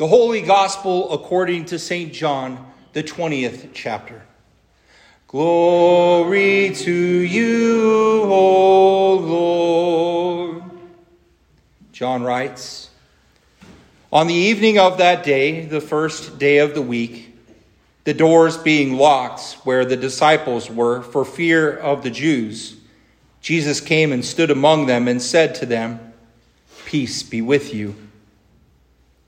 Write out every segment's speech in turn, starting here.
The Holy Gospel according to St. John, the 20th chapter. Glory to you, O Lord. John writes On the evening of that day, the first day of the week, the doors being locked where the disciples were for fear of the Jews, Jesus came and stood among them and said to them, Peace be with you.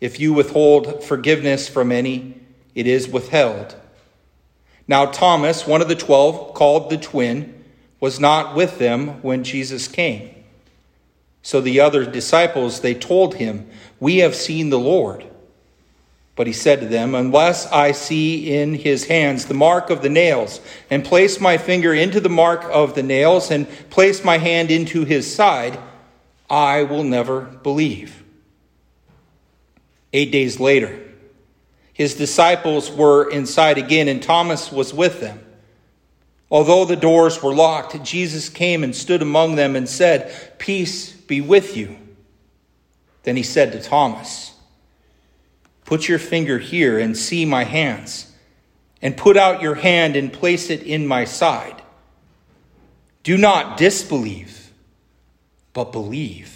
If you withhold forgiveness from any, it is withheld. Now, Thomas, one of the twelve, called the twin, was not with them when Jesus came. So the other disciples, they told him, We have seen the Lord. But he said to them, Unless I see in his hands the mark of the nails, and place my finger into the mark of the nails, and place my hand into his side, I will never believe. Eight days later, his disciples were inside again, and Thomas was with them. Although the doors were locked, Jesus came and stood among them and said, Peace be with you. Then he said to Thomas, Put your finger here and see my hands, and put out your hand and place it in my side. Do not disbelieve, but believe.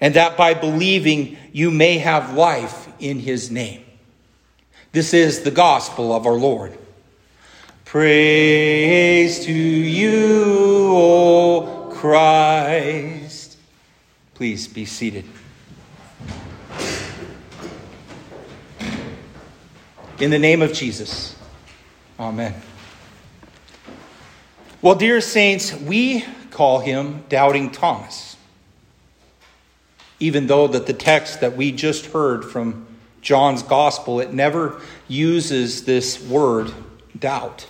and that by believing you may have life in his name. This is the gospel of our Lord. Praise to you, O Christ. Please be seated. In the name of Jesus, Amen. Well, dear saints, we call him Doubting Thomas even though that the text that we just heard from John's gospel, it never uses this word doubt.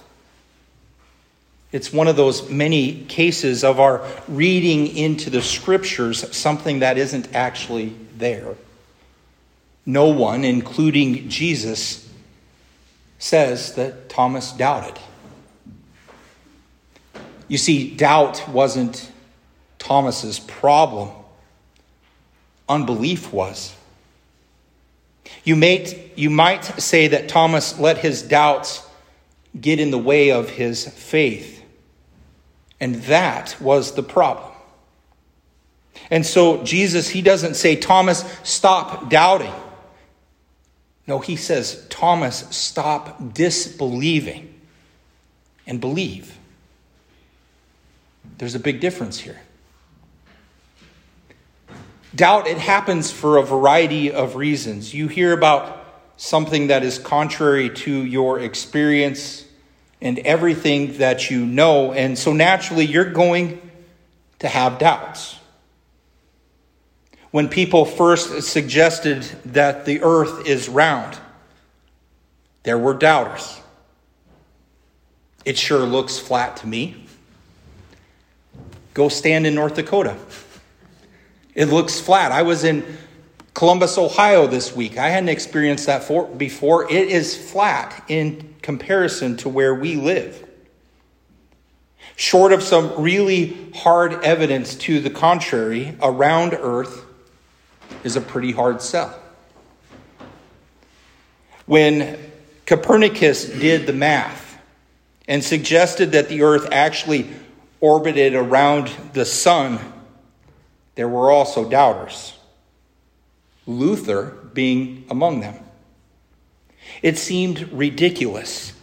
It's one of those many cases of our reading into the scriptures something that isn't actually there. No one, including Jesus, says that Thomas doubted. You see, doubt wasn't Thomas's problem unbelief was. You might, you might say that Thomas let his doubts get in the way of his faith. And that was the problem. And so Jesus, he doesn't say, Thomas, stop doubting. No, he says, Thomas, stop disbelieving and believe. There's a big difference here. Doubt, it happens for a variety of reasons. You hear about something that is contrary to your experience and everything that you know, and so naturally you're going to have doubts. When people first suggested that the earth is round, there were doubters. It sure looks flat to me. Go stand in North Dakota. It looks flat. I was in Columbus, Ohio this week. I hadn't experienced that for, before. It is flat in comparison to where we live. Short of some really hard evidence to the contrary, around Earth is a pretty hard sell. When Copernicus did the math and suggested that the Earth actually orbited around the sun there were also doubters, Luther being among them. It seemed ridiculous.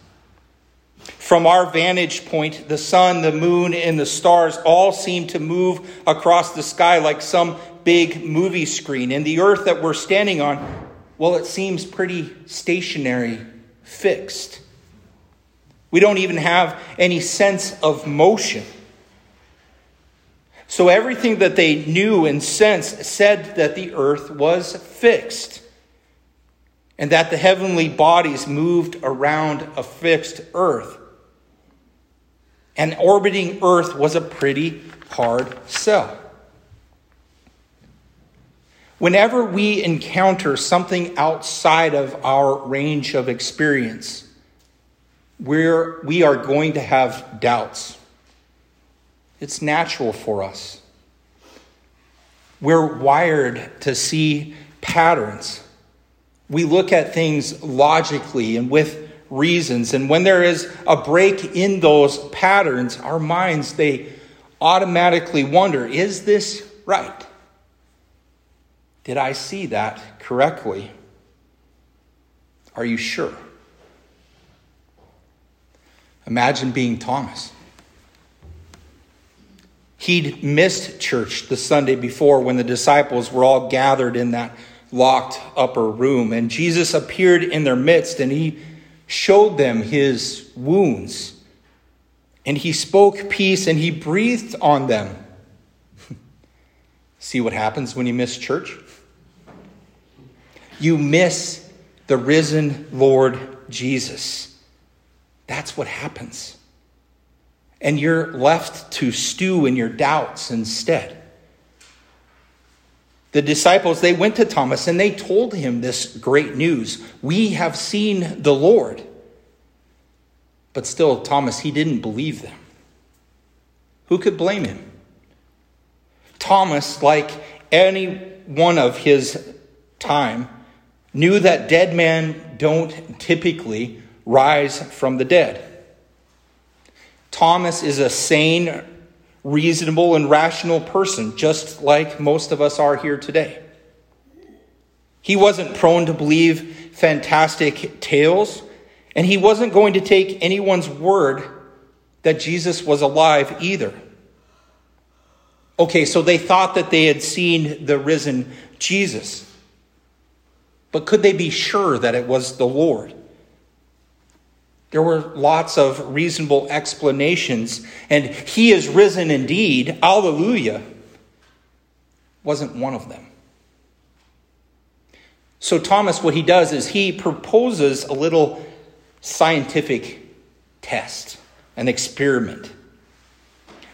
From our vantage point, the sun, the moon, and the stars all seem to move across the sky like some big movie screen. And the earth that we're standing on, well, it seems pretty stationary, fixed. We don't even have any sense of motion. So everything that they knew and sensed said that the earth was fixed and that the heavenly bodies moved around a fixed earth. And orbiting earth was a pretty hard sell. Whenever we encounter something outside of our range of experience, we're, we are going to have doubts. It's natural for us. We're wired to see patterns. We look at things logically and with reasons. And when there is a break in those patterns, our minds, they automatically wonder is this right? Did I see that correctly? Are you sure? Imagine being Thomas. He'd missed church the Sunday before when the disciples were all gathered in that locked upper room. And Jesus appeared in their midst and he showed them his wounds. And he spoke peace and he breathed on them. See what happens when you miss church? You miss the risen Lord Jesus. That's what happens and you're left to stew in your doubts instead. The disciples, they went to Thomas and they told him this great news We have seen the Lord. But still, Thomas, he didn't believe them. Who could blame him? Thomas, like any one of his time, knew that dead men don't typically rise from the dead. Thomas is a sane, reasonable, and rational person, just like most of us are here today. He wasn't prone to believe fantastic tales, and he wasn't going to take anyone's word that Jesus was alive either. Okay, so they thought that they had seen the risen Jesus. But could they be sure that it was the Lord? There were lots of reasonable explanations, and he is risen indeed, alleluia, wasn't one of them. So, Thomas, what he does is he proposes a little scientific test, an experiment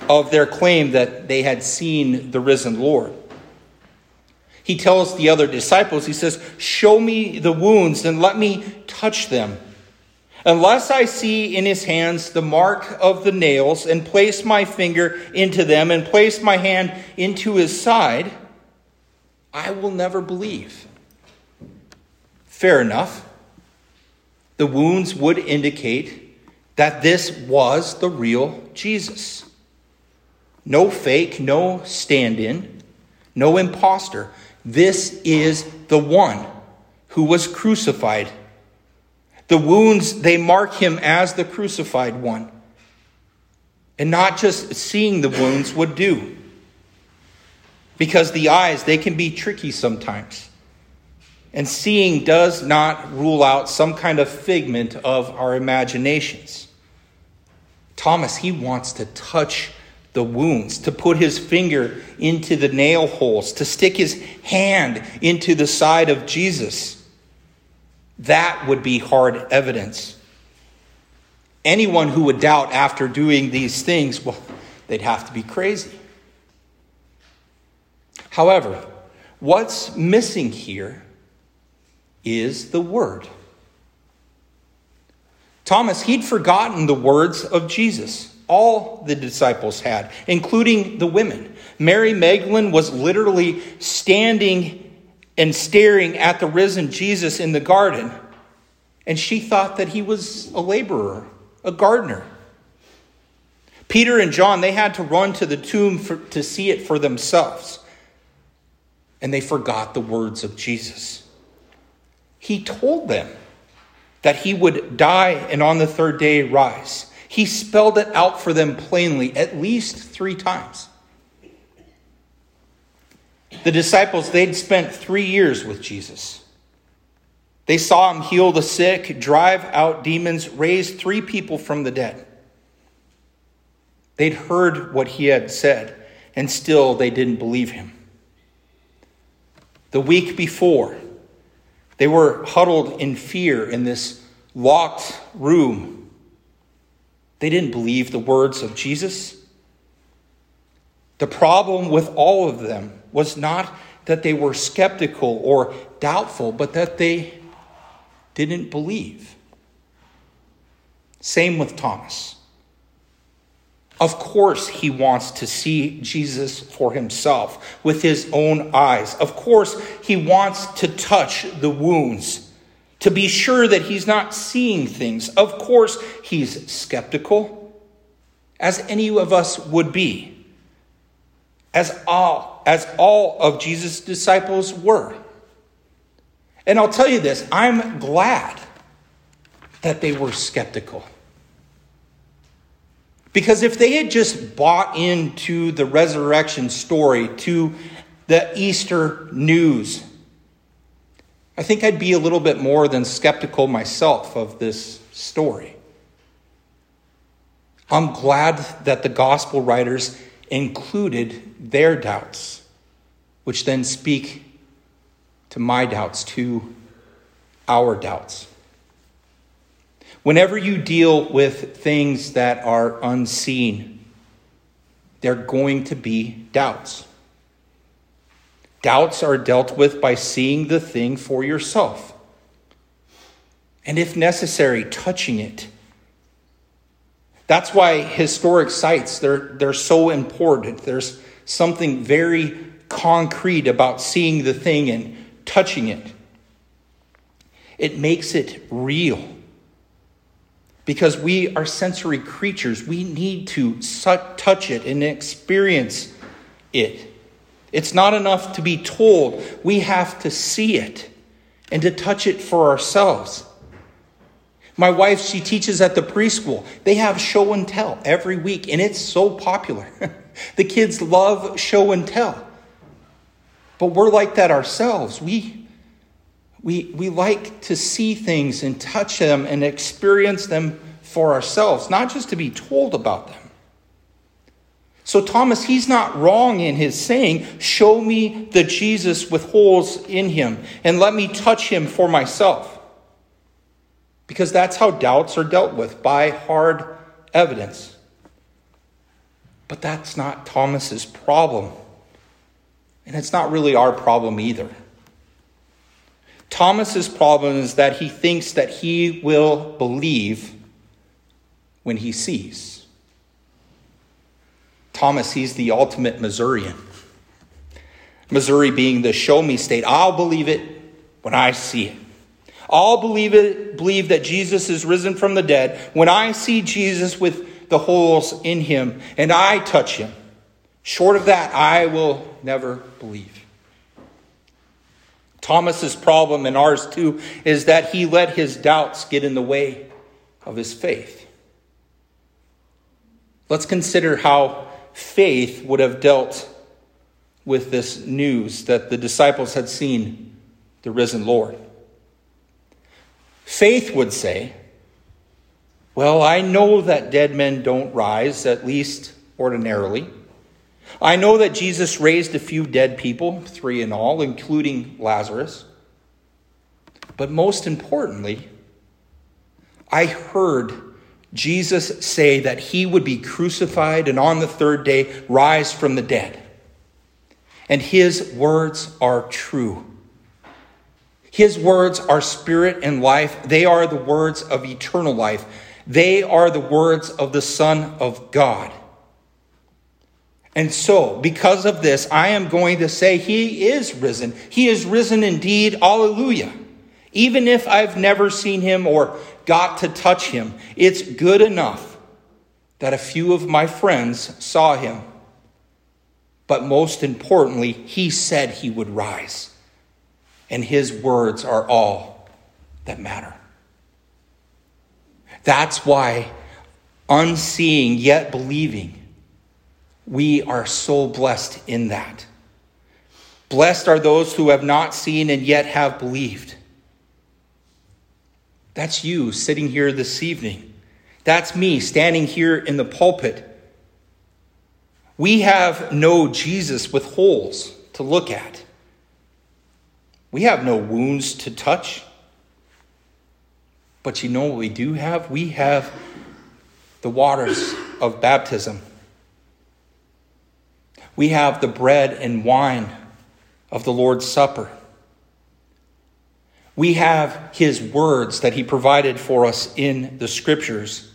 of their claim that they had seen the risen Lord. He tells the other disciples, he says, Show me the wounds and let me touch them Unless I see in his hands the mark of the nails, and place my finger into them, and place my hand into his side, I will never believe. Fair enough. The wounds would indicate that this was the real Jesus. No fake, no stand in, no impostor. This is the one who was crucified the wounds, they mark him as the crucified one. And not just seeing the wounds would do. Because the eyes, they can be tricky sometimes. And seeing does not rule out some kind of figment of our imaginations. Thomas, he wants to touch the wounds, to put his finger into the nail holes, to stick his hand into the side of Jesus. That would be hard evidence. Anyone who would doubt after doing these things, well, they'd have to be crazy. However, what's missing here is the word. Thomas, he'd forgotten the words of Jesus. All the disciples had, including the women. Mary Magdalene was literally standing and staring at the risen Jesus in the garden. And she thought that he was a laborer, a gardener. Peter and John, they had to run to the tomb for, to see it for themselves. And they forgot the words of Jesus. He told them that he would die and on the third day rise. He spelled it out for them plainly at least three times. The disciples, they'd spent three years with Jesus. They saw him heal the sick, drive out demons, raise three people from the dead. They'd heard what he had said, and still they didn't believe him. The week before, they were huddled in fear in this locked room. They didn't believe the words of Jesus. The problem with all of them was not that they were skeptical or doubtful, but that they didn't believe. Same with Thomas. Of course, he wants to see Jesus for himself with his own eyes. Of course, he wants to touch the wounds to be sure that he's not seeing things. Of course, he's skeptical, as any of us would be, as all, as all of Jesus' disciples were. And I'll tell you this I'm glad that they were skeptical. Because if they had just bought into the resurrection story, to the Easter news, I think I'd be a little bit more than skeptical myself of this story. I'm glad that the gospel writers included their doubts, which then speak to my doubts, to our doubts. Whenever you deal with things that are unseen, there are going to be doubts. Doubts are dealt with by seeing the thing for yourself. And if necessary, touching it. That's why historic sites, they're, they're so important. There's something very concrete about seeing the thing and touching it. It makes it real because we are sensory creatures. We need to touch it and experience it. It's not enough to be told, we have to see it and to touch it for ourselves. My wife, she teaches at the preschool. They have show and tell every week, and it's so popular. the kids love show and tell. But we're like that ourselves. We we, we like to see things and touch them and experience them for ourselves, not just to be told about them. So, Thomas, he's not wrong in his saying, Show me the Jesus with holes in him and let me touch him for myself. Because that's how doubts are dealt with by hard evidence. But that's not Thomas's problem. And it's not really our problem either. Thomas's problem is that he thinks that he will believe when he sees. Thomas, he's the ultimate Missourian. Missouri being the show me state. I'll believe it when I see it. I'll believe it, believe that Jesus is risen from the dead when I see Jesus with the holes in him and I touch him. Short of that, I will never believe. Thomas's problem and ours too is that he let his doubts get in the way of his faith. Let's consider how faith would have dealt with this news that the disciples had seen the risen Lord. Faith would say, Well, I know that dead men don't rise, at least ordinarily. I know that Jesus raised a few dead people, three in all, including Lazarus. But most importantly, I heard Jesus say that he would be crucified and on the third day rise from the dead. And his words are true. His words are spirit and life. They are the words of eternal life. They are the words of the Son of God. And so, because of this, I am going to say he is risen. He is risen indeed. Alleluia. Even if I've never seen him or got to touch him, it's good enough that a few of my friends saw him. But most importantly, he said he would rise. And his words are all that matter. That's why, unseeing yet believing, we are so blessed in that. Blessed are those who have not seen and yet have believed. That's you sitting here this evening. That's me standing here in the pulpit. We have no Jesus with holes to look at. We have no wounds to touch. But you know what we do have? We have the waters of baptism. We have the bread and wine of the Lord's Supper. We have his words that he provided for us in the scriptures.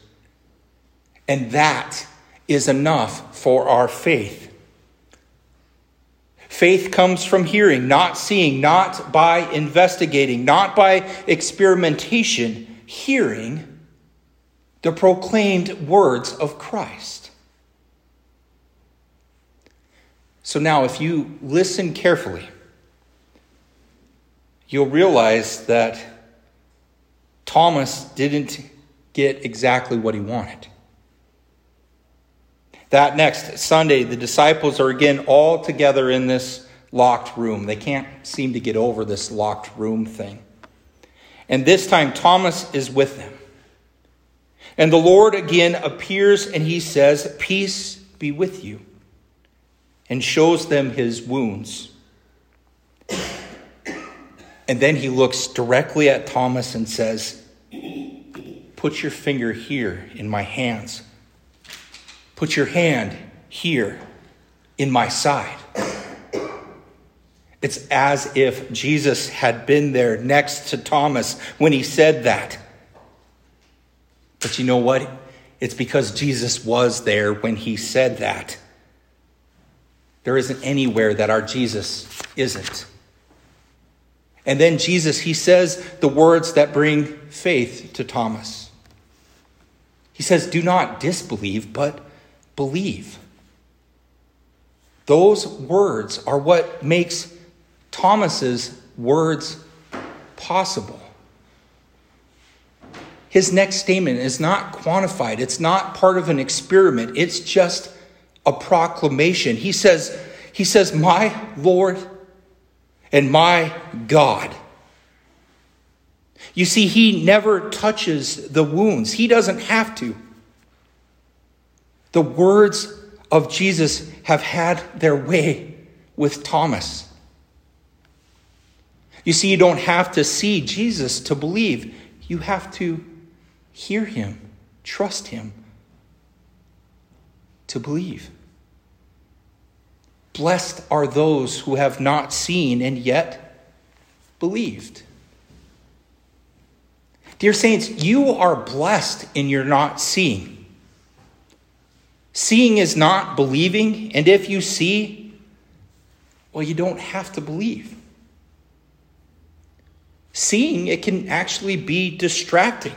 And that is enough for our faith. Faith comes from hearing, not seeing, not by investigating, not by experimentation, hearing the proclaimed words of Christ. So now, if you listen carefully, you'll realize that Thomas didn't get exactly what he wanted. That next Sunday, the disciples are again all together in this locked room. They can't seem to get over this locked room thing. And this time, Thomas is with them. And the Lord again appears and he says, Peace be with you, and shows them his wounds. And then he looks directly at Thomas and says, Put your finger here in my hands. Put your hand here in my side. It's as if Jesus had been there next to Thomas when he said that. But you know what? It's because Jesus was there when he said that. There isn't anywhere that our Jesus isn't. And then Jesus, he says the words that bring faith to Thomas. He says, Do not disbelieve, but believe. Those words are what makes Thomas's words possible. His next statement is not quantified. It's not part of an experiment. It's just a proclamation. He says, he says, "My Lord and my God." You see, he never touches the wounds. He doesn't have to. The words of Jesus have had their way with Thomas. You see, you don't have to see Jesus to believe, you have to hear him, trust him to believe. Blessed are those who have not seen and yet believed. Dear Saints, you are blessed in your not seeing. Seeing is not believing, and if you see, well, you don't have to believe. Seeing, it can actually be distracting,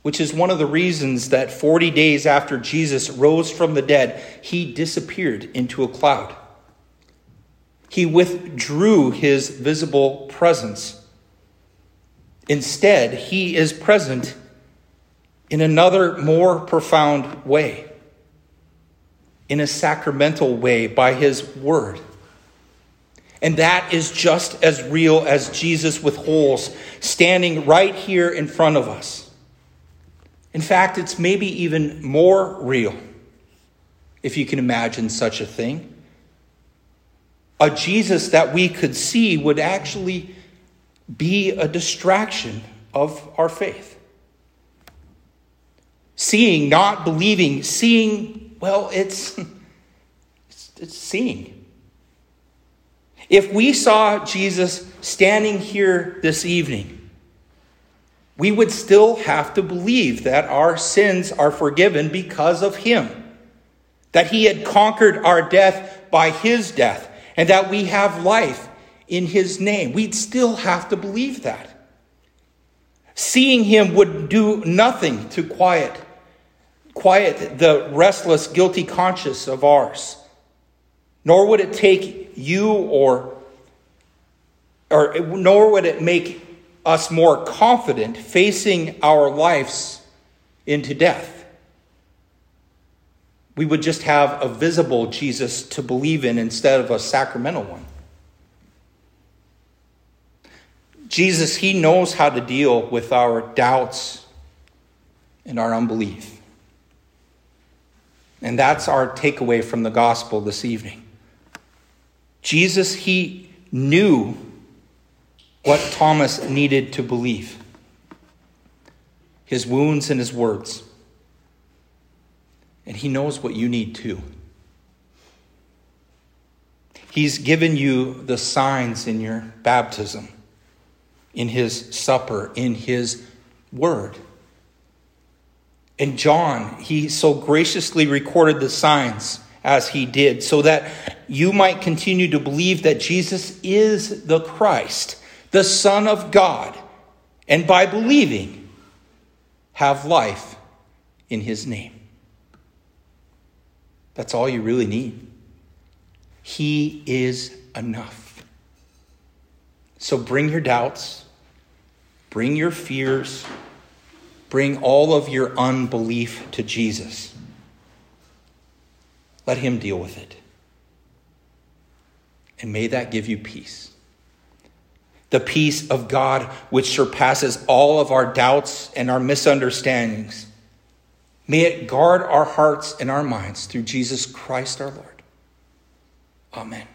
which is one of the reasons that 40 days after Jesus rose from the dead, he disappeared into a cloud. He withdrew his visible presence. Instead, he is present in another more profound way, in a sacramental way by his word. And that is just as real as Jesus with holes standing right here in front of us. In fact, it's maybe even more real, if you can imagine such a thing. A Jesus that we could see would actually be a distraction of our faith. Seeing, not believing. Seeing, well, it's, it's, it's seeing. If we saw Jesus standing here this evening, we would still have to believe that our sins are forgiven because of him, that he had conquered our death by his death, and that we have life in his name. We'd still have to believe that. Seeing him would do nothing to quiet quiet the restless, guilty conscience of ours. Nor would it take you or, or nor would it make us more confident facing our lives into death. We would just have a visible Jesus to believe in instead of a sacramental one. Jesus, He knows how to deal with our doubts and our unbelief. And that's our takeaway from the gospel this evening. Jesus, He knew what Thomas needed to believe his wounds and his words. And he knows what you need too. He's given you the signs in your baptism, in his supper, in his word. And John, he so graciously recorded the signs as he did so that you might continue to believe that Jesus is the Christ the Son of God, and by believing, have life in his name. That's all you really need. He is enough. So bring your doubts, bring your fears, bring all of your unbelief to Jesus. Let him deal with it. And may that give you peace the peace of God which surpasses all of our doubts and our misunderstandings. May it guard our hearts and our minds through Jesus Christ our Lord. Amen.